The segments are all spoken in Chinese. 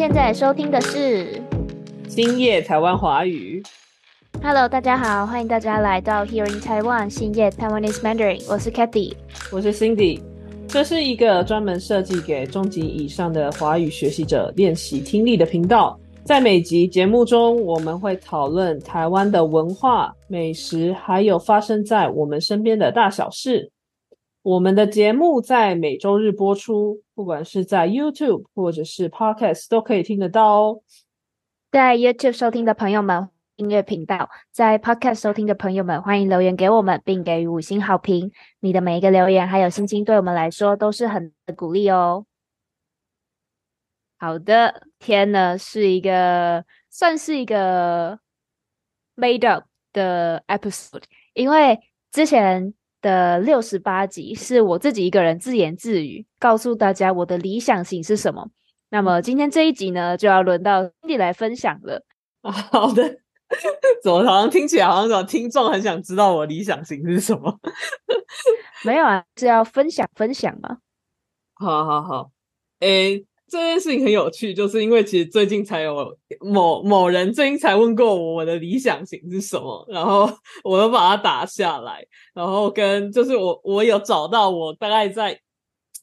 现在收听的是兴业台湾华语。Hello，大家好，欢迎大家来到 Here in Taiwan 兴业 Taiwanese Mandarin，我是 Kathy。我是 Cindy，这是一个专门设计给中级以上的华语学习者练习听力的频道。在每集节目中，我们会讨论台湾的文化、美食，还有发生在我们身边的大小事。我们的节目在每周日播出，不管是在 YouTube 或者是 Podcast 都可以听得到哦。在 YouTube 收听的朋友们，音乐频道；在 Podcast 收听的朋友们，欢迎留言给我们，并给予五星好评。你的每一个留言还有心情，对我们来说都是很鼓励哦。好的，天呢是一个算是一个 made up 的 episode，因为之前的六十八集是我自己一个人自言自语，告诉大家我的理想型是什么。那么今天这一集呢，就要轮到 Cindy 来分享了。啊，好的。怎么好像听起来好像有听众很想知道我理想型是什么？没有啊，是要分享分享嘛。好好好，诶，这件事情很有趣，就是因为其实最近才有某某人最近才问过我我的理想型是什么，然后 我都把它打下来，然后跟就是我我有找到我大概在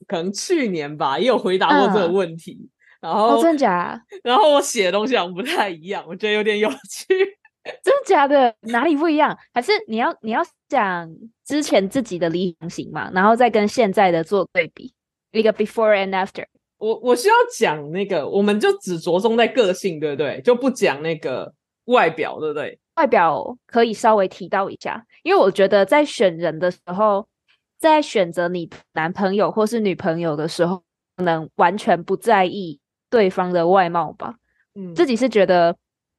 可能去年吧，也有回答过这个嗯问题，然后哦，真的假？然后我写的东西好像不太一样，我觉得有点有趣。真的假的？哪里不一样？还是你要你要讲之前自己的理想型嘛，然后再跟现在的做对比，一个 before and after。我我需要讲那个，我们就只着重在个性，对不对？就不讲那个外表，对不对？外表可以稍微提到一下，因为我觉得在选人的时候，在选择你男朋友或是女朋友的时候，可能完全不在意对方的外貌吧。嗯，自己是觉得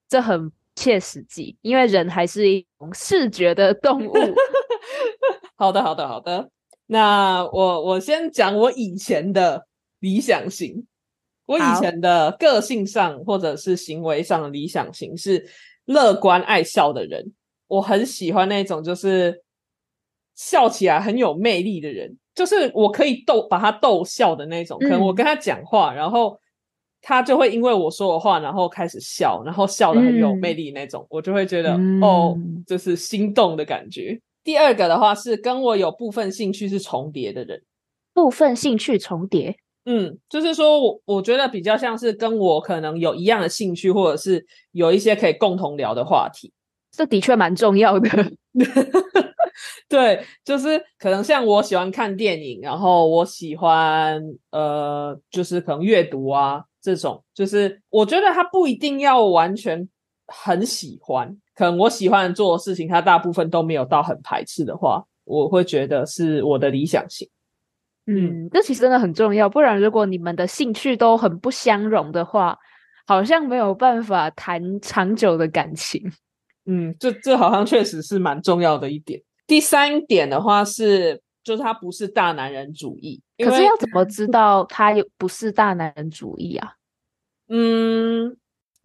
这很切实际，因为人还是一种视觉的动物。好的，好的，好的。那我我先讲我以前的理想型。我以前的个性上或者是行为上的理想型是乐观爱笑的人。我很喜欢那种就是笑起来很有魅力的人，就是我可以逗把他逗笑的那种。可能我嗯跟他讲话，然后他就会因为我说的话，然后开始笑，然后笑的很有魅嗯力那种，我就会觉得、哦嗯，就是心动的感觉。第二个的话是跟我有部分兴趣是重叠的人，部分兴趣重叠，嗯，就是说我我觉得比较像是跟我可能有一样的兴趣，或者是有一些可以共同聊的话题。这的确蛮重要的。对，就是可能像我喜欢看电影，然后我喜欢呃，就是可能阅读啊这种，就是我觉得他不一定要完全很喜欢，可能我喜欢做的事情，他大部分都没有到很排斥的话，我会觉得是我的理想型。嗯，这其实真的很重要，不然如果你们的兴趣都很不相容的话，好像没有办法谈长久的感情。嗯，这这好像确实是蛮重要的一点。第三点的话是，就是他不是大男人主义，可是要怎么知道他有不是大男人主义啊？嗯，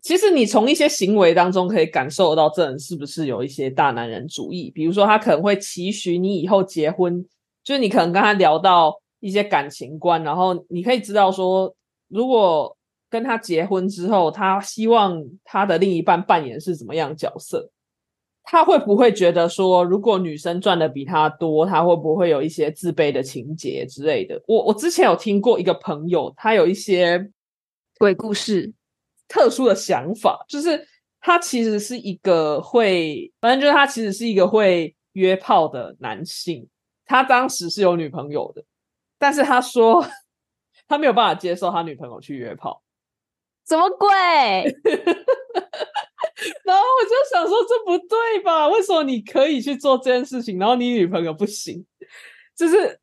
其实你从一些行为当中可以感受到这人是不是有一些大男人主义。比如说，他可能会期许你以后结婚，就是你可能跟他聊到一些感情观，然后你可以知道说，如果跟他结婚之后，他希望他的另一半扮演是怎么样角色。他会不会觉得说，如果女生赚的比他多，他会不会有一些自卑的情节之类的？我我之前有听过一个朋友，他有一些鬼故事，特殊的想法，就是他其实是一个会，反正就是他其实是一个会约炮的男性。他当时是有女朋友的，但是他说 他没有办法接受他女朋友去约炮。什么鬼？然后我就想说，这不对吧？为什么你可以去做这件事情，然后你女朋友不行？就是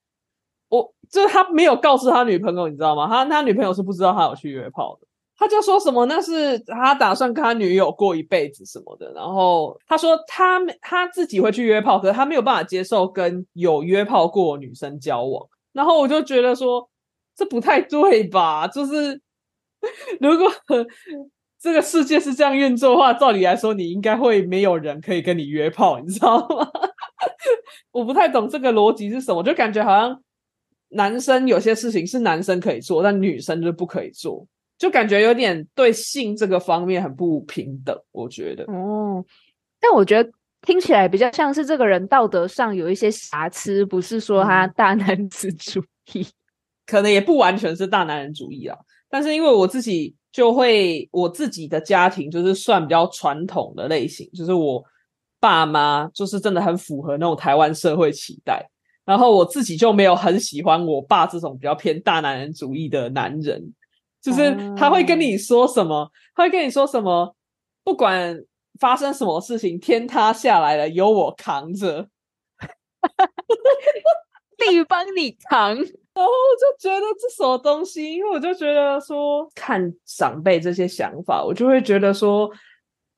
我，就是他没有告诉他女朋友，你知道吗？他他女朋友是不知道他有去约炮的。他就说什么那是他打算跟他女友过一辈子什么的，然后他说他他自己会去约炮，可是他没有办法接受跟有约炮过的女生交往。然后我就觉得说这不太对吧？就是 如果这个世界是这样运作的话，照理来说，你应该会没有人可以跟你约炮，你知道吗？我不太懂这个逻辑是什么，就感觉好像男生有些事情是男生可以做，但女生就不可以做。就感觉有点对性这个方面很不平等。我觉得，哦，但我觉得听起来比较像是这个人道德上有一些瑕疵，不是说他嗯大男子主义。可能也不完全是大男人主义啊。但是因为我自己就会，我自己的家庭就是算比较传统的类型，就是我爸妈就是真的很符合那种台湾社会期待。然后我自己就没有很喜欢我爸这种比较偏大男人主义的男人，就是他会跟你说什么，他会跟你说什么，不管发生什么事情，天塌下来了有我扛着，地帮你扛，然后我就觉得这什么东西，因为我就觉得说看长辈这些想法，我就会觉得说。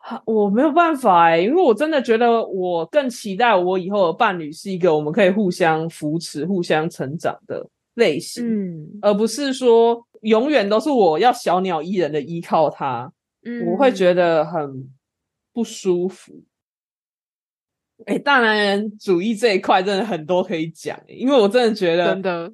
啊我没有办法哎、因为我真的觉得我更期待我以后的伴侣是一个我们可以互相扶持、互相成长的类型。嗯而不是说永远都是我要小鸟依人的依靠他，嗯，我会觉得很不舒服。哎、大男人主义这一块真的很多可以讲、欸，因为我真的觉得，真的，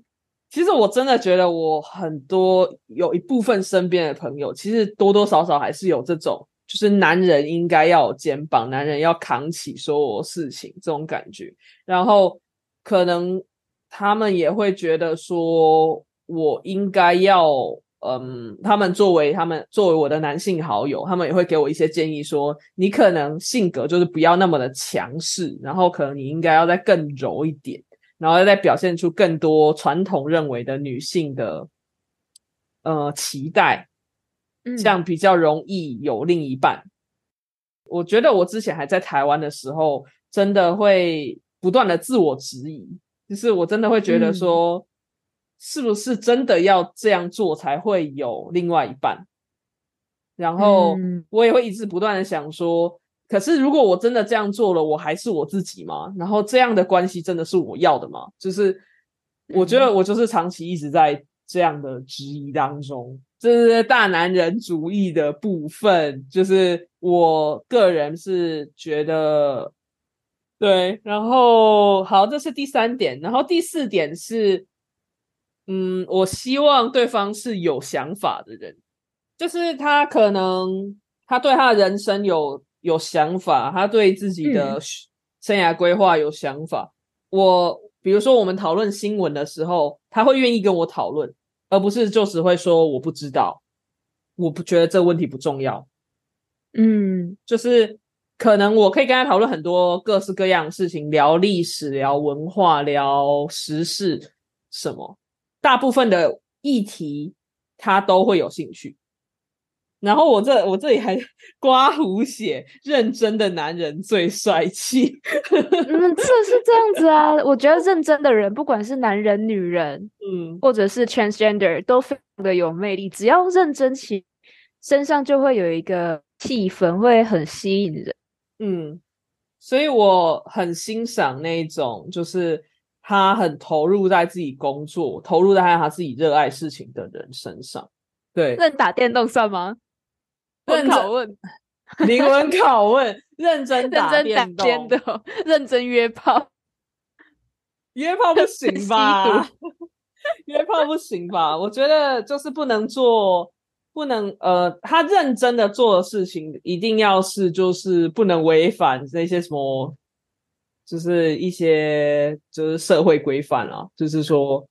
其实我真的觉得我很多有一部分身边的朋友，其实多多少少还是有这种，就是男人应该要有肩膀，男人要扛起所有事情这种感觉。然后可能他们也会觉得说，我应该要，嗯，他们作为他们作为我的男性好友，他们也会给我一些建议说，你可能性格就是不要那么的强势，然后可能你应该要再更柔一点。然后再表现出更多传统认为的女性的呃期待，嗯这样比较容易有另一半。我觉得我之前还在台湾的时候，真的会不断的自我质疑，就是我真的会觉得说，是不是真的要这样做才会有另外一半？然后嗯我也会一直不断的想说，可是如果我真的这样做了，我还是我自己吗？然后这样的关系真的是我要的吗？就是我觉得我就是长期一直在这样的质疑当中，这是大男人主义的部分，就是我个人是觉得对。然后好，这是第三点，然后第四点是，嗯，我希望对方是有想法的人。就是他可能他对他的人生有有想法，他对自己的生涯规划有想法。我比如说我们讨论新闻的时候，他会愿意跟我讨论，而不是就只会说我不知道，我不觉得这个问题不重要。嗯就是可能我可以跟他讨论很多各式各样的事情，聊历史、聊文化、聊时事什么，大部分的议题他都会有兴趣。然后我这我这里还 刮胡写，认真的男人最帅气。嗯，这是这样子啊。我觉得认真的人，不管是男人、女人，嗯，或者是 transgender，都非常的有魅力。只要认真起，身上就会有一个气氛，会很吸引人。嗯，所以我很欣赏那一种，就是他很投入在自己工作，投入在他自己热爱事情的人身上。对，认打电动算吗？认真拷问，灵魂拷问，认真认打电动，电动，认真约炮。约炮不 行吧？约炮不行吧？我觉得就是不能做，不能呃，他认真的做的事情，一定要是就是不能违反那些什么，就是一些就是社会规范啊，就是说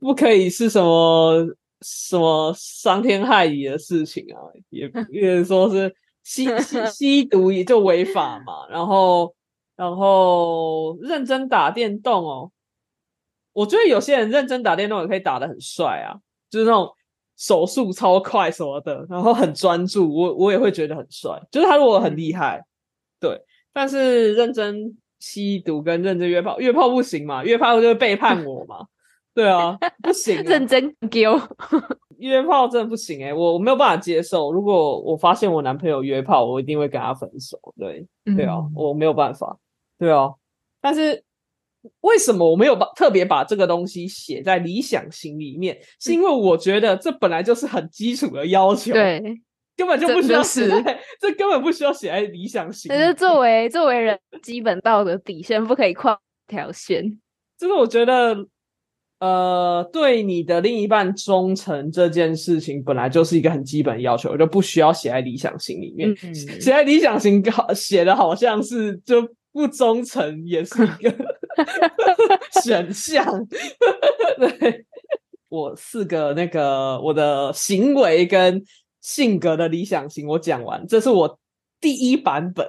不可以是什么什么伤天害理的事情啊，也 也说是吸吸吸毒也就违法嘛，然后然后认真打电动哦，我觉得有些人认真打电动也可以打得很帅啊，就是那种手速超快什么的，然后很专注，我我也会觉得很帅。就是他如果很厉害，对，但是认真吸毒跟认真约炮，约炮不行嘛，约炮就会背叛我嘛，对啊，不行、啊，认真丢，约炮真的不行哎、我我没有办法接受。如果我发现我男朋友约炮，我一定会跟他分手。对，对啊，嗯我没有办法。对啊，但是为什么我没有把特别把这个东西写在理想型里面？是因为我觉得这本来就是很基础的要求，，对，根本就不需要写 这根本不需要写在理想型里面。只是作为作为人基本道德底线，不可以跨条线。就是我觉得呃，对你的另一半忠诚这件事情，本来就是一个很基本的要求，就不需要写在理想型里面。嗯 写在理想型好写的好像是就不忠诚，也是一个 选项。对，我四个那个我的行为跟性格的理想型我讲完，这是我第一版本。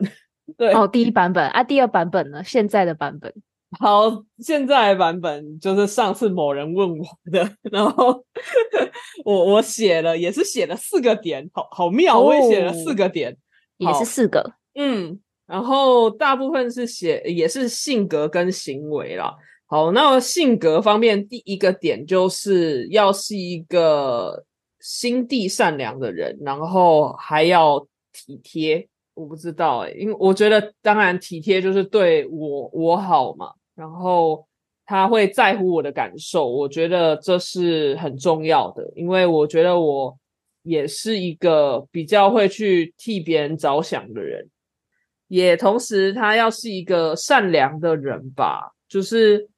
对，哦，第一版本啊，第二版本呢？现在的版本。好，现在的版本就是上次某人问我的，然后 我我写了，也是写了四个点，好好妙，我也写了四个点，也是四个，嗯，然后大部分是写也是性格跟行为啦。好，那性格方面，第一个点就是要是一个心地善良的人，然后还要体贴。我不知道哎、因为我觉得当然体贴就是对我我好嘛，然后他会在乎我的感受，我觉得这是很重要的，因为我觉得我也是一个比较会去替别人着想的人，也同时他要是一个善良的人吧，就是。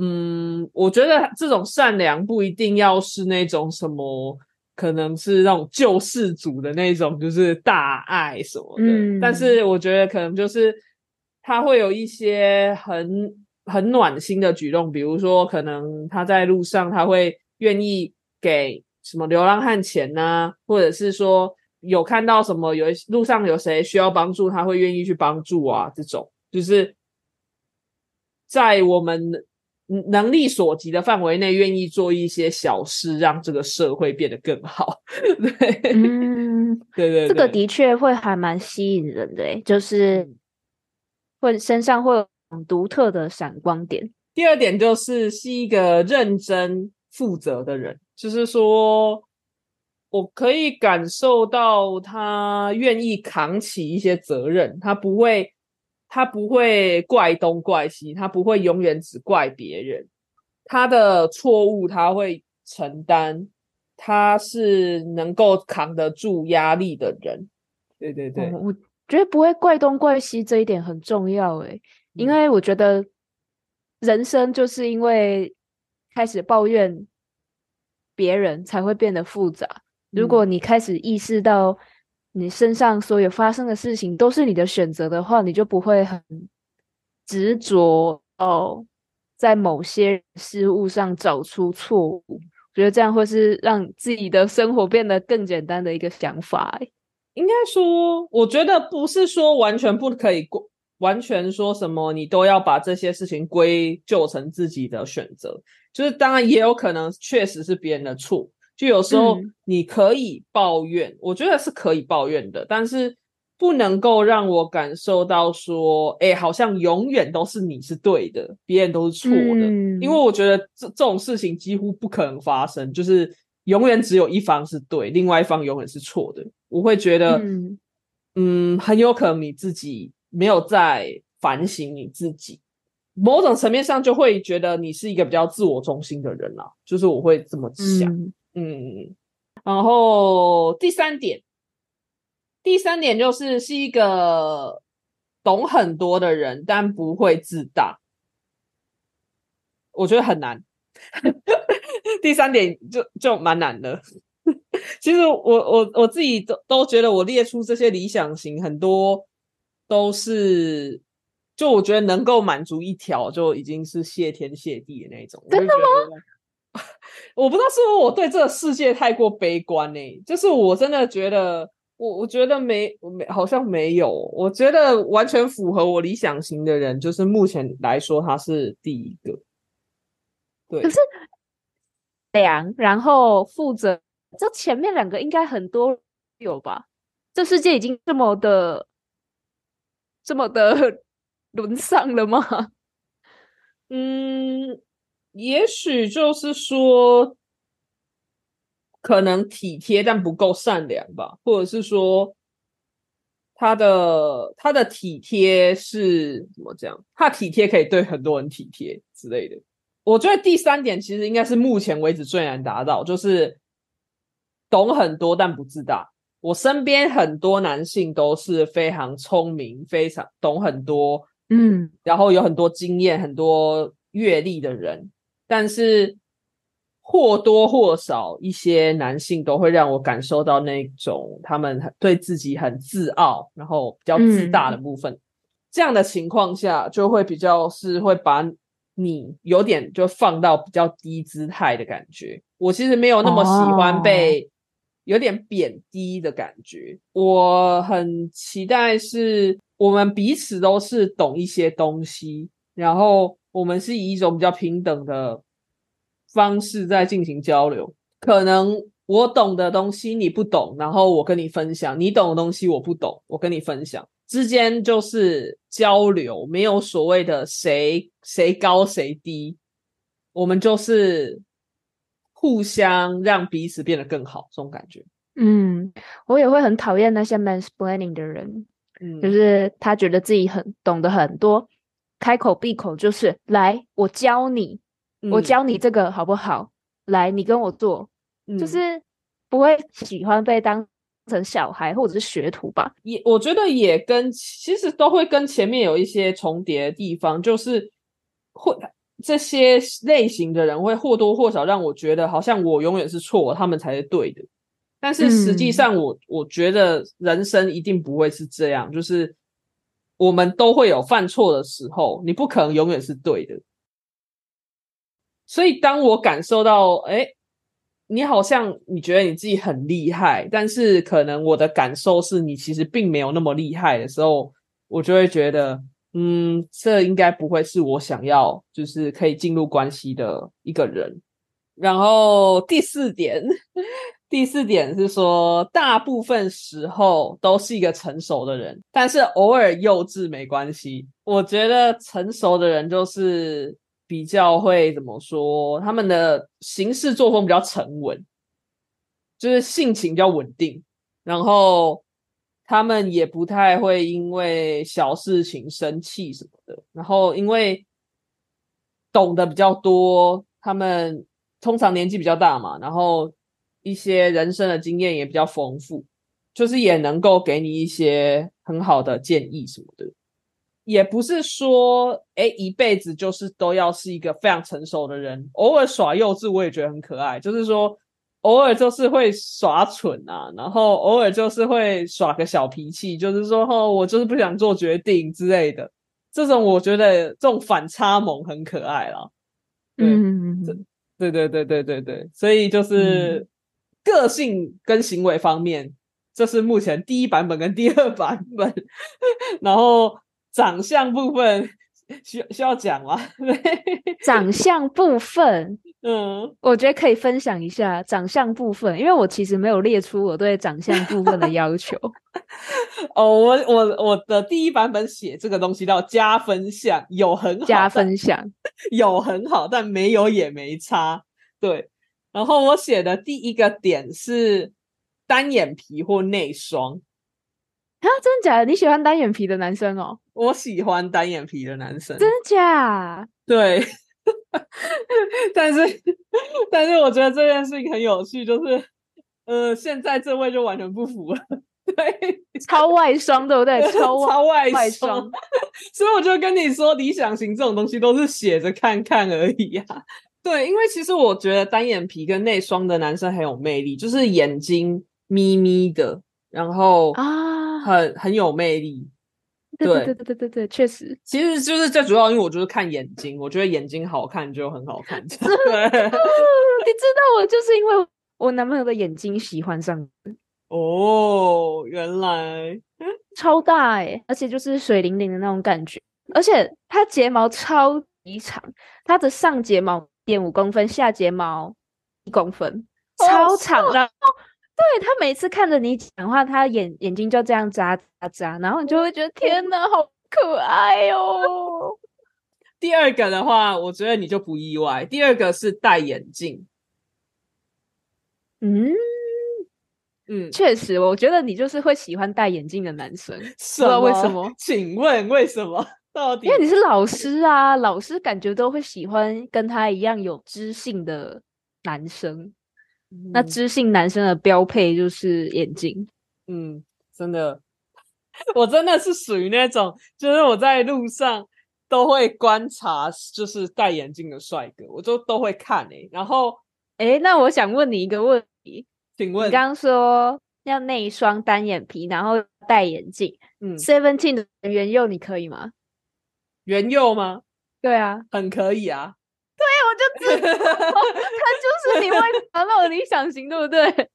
嗯，我觉得这种善良不一定要是那种什么，可能是那种救世主的那种，就是大爱什么的。嗯但是我觉得可能就是他会有一些很很暖心的举动，比如说可能他在路上他会愿意给什么流浪汉钱呐、或者是说有看到什么有路上有谁需要帮助，他会愿意去帮助啊，这种就是在我们能能力所及的范围内，愿意做一些小事，让这个社会变得更好。对，嗯，对对，这个的确会还蛮吸引人的诶，就是嗯会身上会有很独特的闪光点。第二点就是是一个认真负责的人，就是说我可以感受到他愿意扛起一些责任，他不会他不会怪东怪西，他不会永远只怪别人，他的错误他会承担，他是能够扛得住压力的人。对对对，哦我觉得不会怪东怪西这一点很重要诶，因嗯为我觉得人生就是因为开始抱怨别人才会变得复杂。如嗯果你开始意识到你身上所有发生的事情都是你的选择的话，你就不会很执着哦，在某些事物上找出错误。我觉得这样会是让自己的生活变得更简单的一个想法。应该说，我觉得不是说完全不可以过，完全说什么你都要把这些事情归咎成自己的选择，就是当然也有可能确实是别人的错，就有时候嗯。你可以抱怨，我觉得是可以抱怨的，但是不能够让我感受到说，哎，好像永远都是你是对的，别人都是错的，嗯因为我觉得这这种事情几乎不可能发生，就是永远只有一方是对，另外一方永远是错的。我会觉得，嗯。嗯，很有可能你自己没有在反省你自己，某种层面上就会觉得你是一个比较自我中心的人啦，就是我会这么想。嗯嗯，然后第三点，第三点就是是一个懂很多的人，但不会自大。我觉得很难。第三点就就蛮难的。其实我我我自己都都觉得，我列出这些理想型，很多都是，就我觉得能够满足一条，就已经是谢天谢地的那种。真的吗？我不知道是不是我对这个世界太过悲观呢、就是我真的觉得，我我觉得没没好像没有，我觉得完全符合我理想型的人，就是目前来说他是第一个。对，可是良，然后负责，这前面两个应该很多有吧？这世界已经这么的、这么的 沦丧了吗？嗯，也许就是说，可能体贴但不够善良吧，或者是说，他的他的体贴是怎么讲？他体贴可以对很多人体贴之类的。我觉得第三点其实应该是目前为止最难达到，就是懂很多但不自大。我身边很多男性都是非常聪明、非常懂很多，嗯然后有很多经验、很多阅历的人，但是或多或少一些男性都会让我感受到那种他们对自己很自傲，然后比较自大的部分。这样的情况下，就会比较是会把你有点就放到比较低姿态的感觉。我其实没有那么喜欢被有点贬低的感觉。我很期待是我们彼此都是懂一些东西，然后我们是以一种比较平等的。方式在进行交流，可能我懂的东西你不懂，然后我跟你分享；你懂的东西我不懂，我跟你分享，之间就是交流，没有所谓的谁谁高谁低，我们就是互相让彼此变得更好，这种感觉。嗯，我也会很讨厌那些 mansplaining 的人，嗯，就是他觉得自己很懂得很多，开口闭口就是来我教你。我教你这个好不好？来，你跟我做，就是不会喜欢被当成小孩或者是学徒吧？也我觉得也跟其实都会跟前面有一些重叠的地方，就是会这些类型的人会或多或少让我觉得好像我永远是错，他们才是对的。但是实际上，我我觉得人生一定不会是这样，就是我们都会有犯错的时候，你不可能永远是对的。所以，当我感受到，哎，你好像你觉得你自己很厉害，但是可能我的感受是你其实并没有那么厉害的时候，我就会觉得，嗯，这应该不会是我想要，就是可以进入关系的一个人。然后第四点，第四点是说，大部分时候都是一个成熟的人，但是偶尔幼稚没关系。我觉得成熟的人就是。比较会怎么说？他们的行事作风比较沉稳，就是性情比较稳定，然后他们也不太会因为小事情生气什么的。然后因为懂得比较多，他们通常年纪比较大嘛，然后一些人生的经验也比较丰富，就是也能够给你一些很好的建议什么的。也不是说，哎，一辈子就是都要是一个非常成熟的人，偶尔耍幼稚，我也觉得很可爱。就是说，偶尔就是会耍蠢啊，然后偶尔就是会耍个小脾气，就是说，哦，我就是不想做决定之类的。这种我觉得这种反差萌很可爱啦。嗯，对对对对对对，所以就是个性跟行为方面，这是目前第一版本跟第二版本，然后。长相部分需需要讲吗？长相部分，嗯，我觉得可以分享一下长相部分，因为我其实没有列出我对长相部分的要求。哦，我我我的第一版本写这个东西叫加分项，有很好，加分项有很好，但没有也没差。对，然后我写的第一个点是单眼皮或内双。啊，真的假的？你喜欢单眼皮的男生哦？我喜欢单眼皮的男生。真的假？对，但是 但是我觉得这件事情很有趣，就是呃，现在这位就完全不符了。对，超外双，对不对？超超外双。所以我就跟你说，理想型这种东西都是写着看看而已呀。对，因为其实我觉得单眼皮跟内双的男生很有魅力，就是眼睛眯眯的，然后啊。很很有魅力，对对对对对对，确实，其实就是最主要，因为我就是看眼睛，我觉得眼睛好看就很好看。对，你知道我就是因为我男朋友的眼睛喜欢上哦，原来 超大哎，而且就是水灵灵的那种感觉，而且他睫毛超级长，他的上睫毛点五公分，下睫毛一公分，超长的。对他每次看着你讲话，他眼眼睛就这样眨眨眨，然后你就会觉得天哪，好可爱哦。第二个的话，我觉得你就不意外。第二个是戴眼镜。嗯嗯，确实，我觉得你就是会喜欢戴眼镜的男生，不知道为什么？请问为什么？到底？因为你是老师啊，老师感觉都会喜欢跟他一样有知性的男生。那知性男生的标配就是眼镜。嗯，真的，我真的是属于那种，就是我在路上都会观察，就是戴眼镜的帅哥，我就都会看诶、然后，诶，那我想问你一个问题，请问，你刚刚说要内双单眼皮，然后戴眼镜嗯，，Seventeen 的原柚你可以吗？原柚吗？对啊，很可以啊。对我就知道 他就是你会达到的理想型，对不对？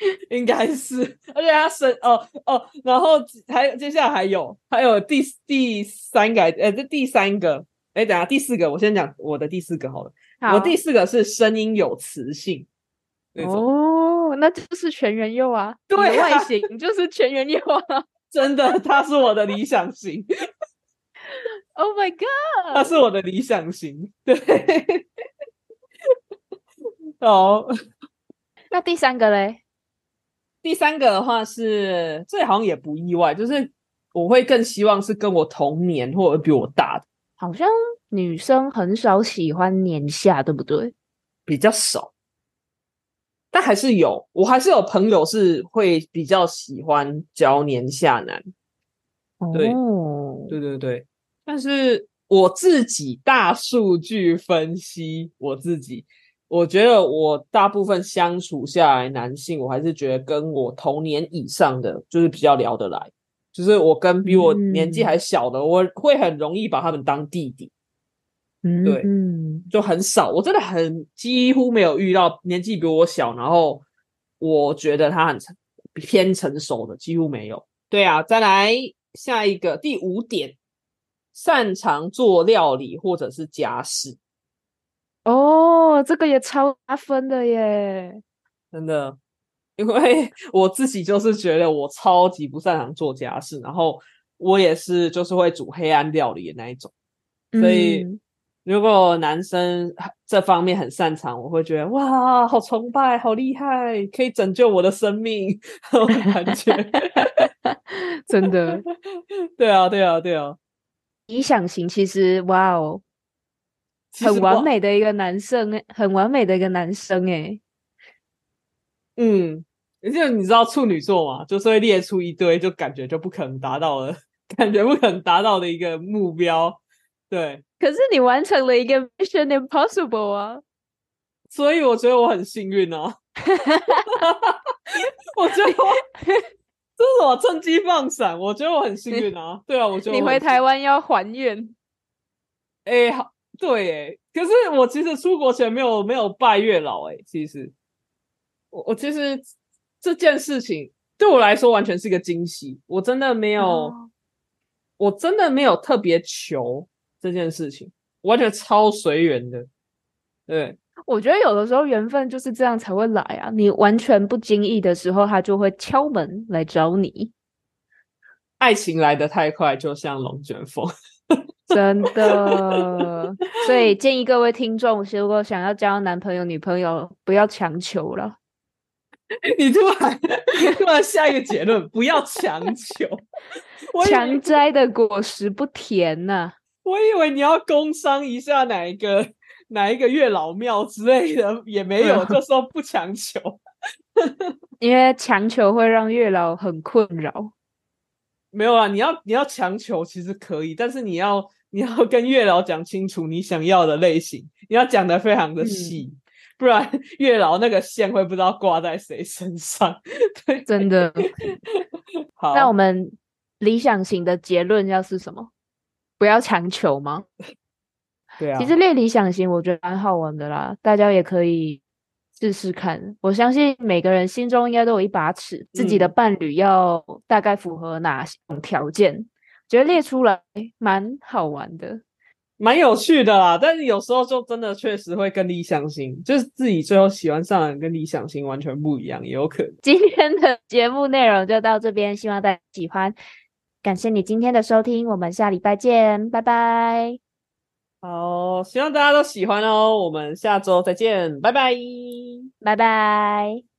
应该是，而且他身哦哦，然后还接下来还有还有第第三个，呃，这第三个，哎，等下第四个，我先讲我的第四个好了。好我第四个是声音有磁性，哦，那就是全原柚啊，对啊外形就是全原柚啊。真的，他是我的理想型，Oh my god！他是我的理想型，对。哦，那第三个嘞？第三个的话是，这好像也不意外，就是我会更希望是跟我同年或者比我大的，好像女生很少喜欢年下，对不对？比较少，但还是有，我还是有朋友是会比较喜欢交年下男，对哦，对对对，但是我自己大数据分析，我自己我觉得我大部分相处下来，男性我还是觉得跟我同年以上的就是比较聊得来，就是我跟比我年纪还小的，我会很容易把他们当弟弟，嗯，对。嗯，就很少，我真的很几乎没有遇到年纪比我小，然后我觉得他很成偏成熟的，几乎没有。对啊，再来下一个第五点，擅长做料理或者是家事，哦，这个也超加分的耶。真的，因为 我自己就是觉得我超级不擅长做家事，然后我也是就是会煮黑暗料理的那一种，所以。嗯如果男生这方面很擅长，我会觉得哇，好崇拜，好厉害，可以拯救我的生命，那种感觉。真的对啊，对啊，对啊，理想型，其实哇哦，很完。美的一个男生诶，很完美的一个男生诶。嗯，就你知道处女座嘛，就是会列出一堆，就感觉就不可能达到了，感觉不可能达到的一个目标。对，可是你完成了一个 Mission Impossible 啊！所以我觉得我很幸运哦。我觉得我这是我趁机放闪，我觉得我很幸运啊。对啊，我觉得你回台湾要还愿，哎、好，对，哎，可是我其实出国前没有没有拜月老，哎，其实。我我其实这件事情对我来说完全是一个惊喜，我真的没有，哦。我真的没有特别求这件事情，完全超随缘的，对，我觉得有的时候缘分就是这样才会来啊！你完全不经意的时候，他就会敲门来找你，爱情来得太快，就像龙卷风。真的。所以建议各位听众，如果想要交男朋友、女朋友，不要强求了。你突然突然下一个结论，不要强求。强摘的果实不甜呐、我以为你要工商一下哪一个哪一个月老庙之类的，也没有，就说不强求。因为强求会让月老很困扰。没有啊，你要你要强求其实可以，但是你要你要跟月老讲清楚你想要的类型，你要讲的非常的细，不然月老那个线会不知道挂在谁身上。对，真的。好，那我们理想型的结论要是什么？不要强求吗？对啊，其实列理想型我觉得蛮好玩的啦，大家也可以试试看。我相信每个人心中应该都有一把尺，自己的嗯伴侣要大概符合哪种条件，觉得列出来蛮好玩的。蛮有趣的啦，但是有时候就真的确实会跟理想型，就是自己最后喜欢上的人跟理想型完全不一样，也有可能。今天的节目内容就到这边，希望大家喜欢。感谢你今天的收听，我们下礼拜见，拜拜。好，希望大家都喜欢哦，我们下周再见，拜拜。拜拜。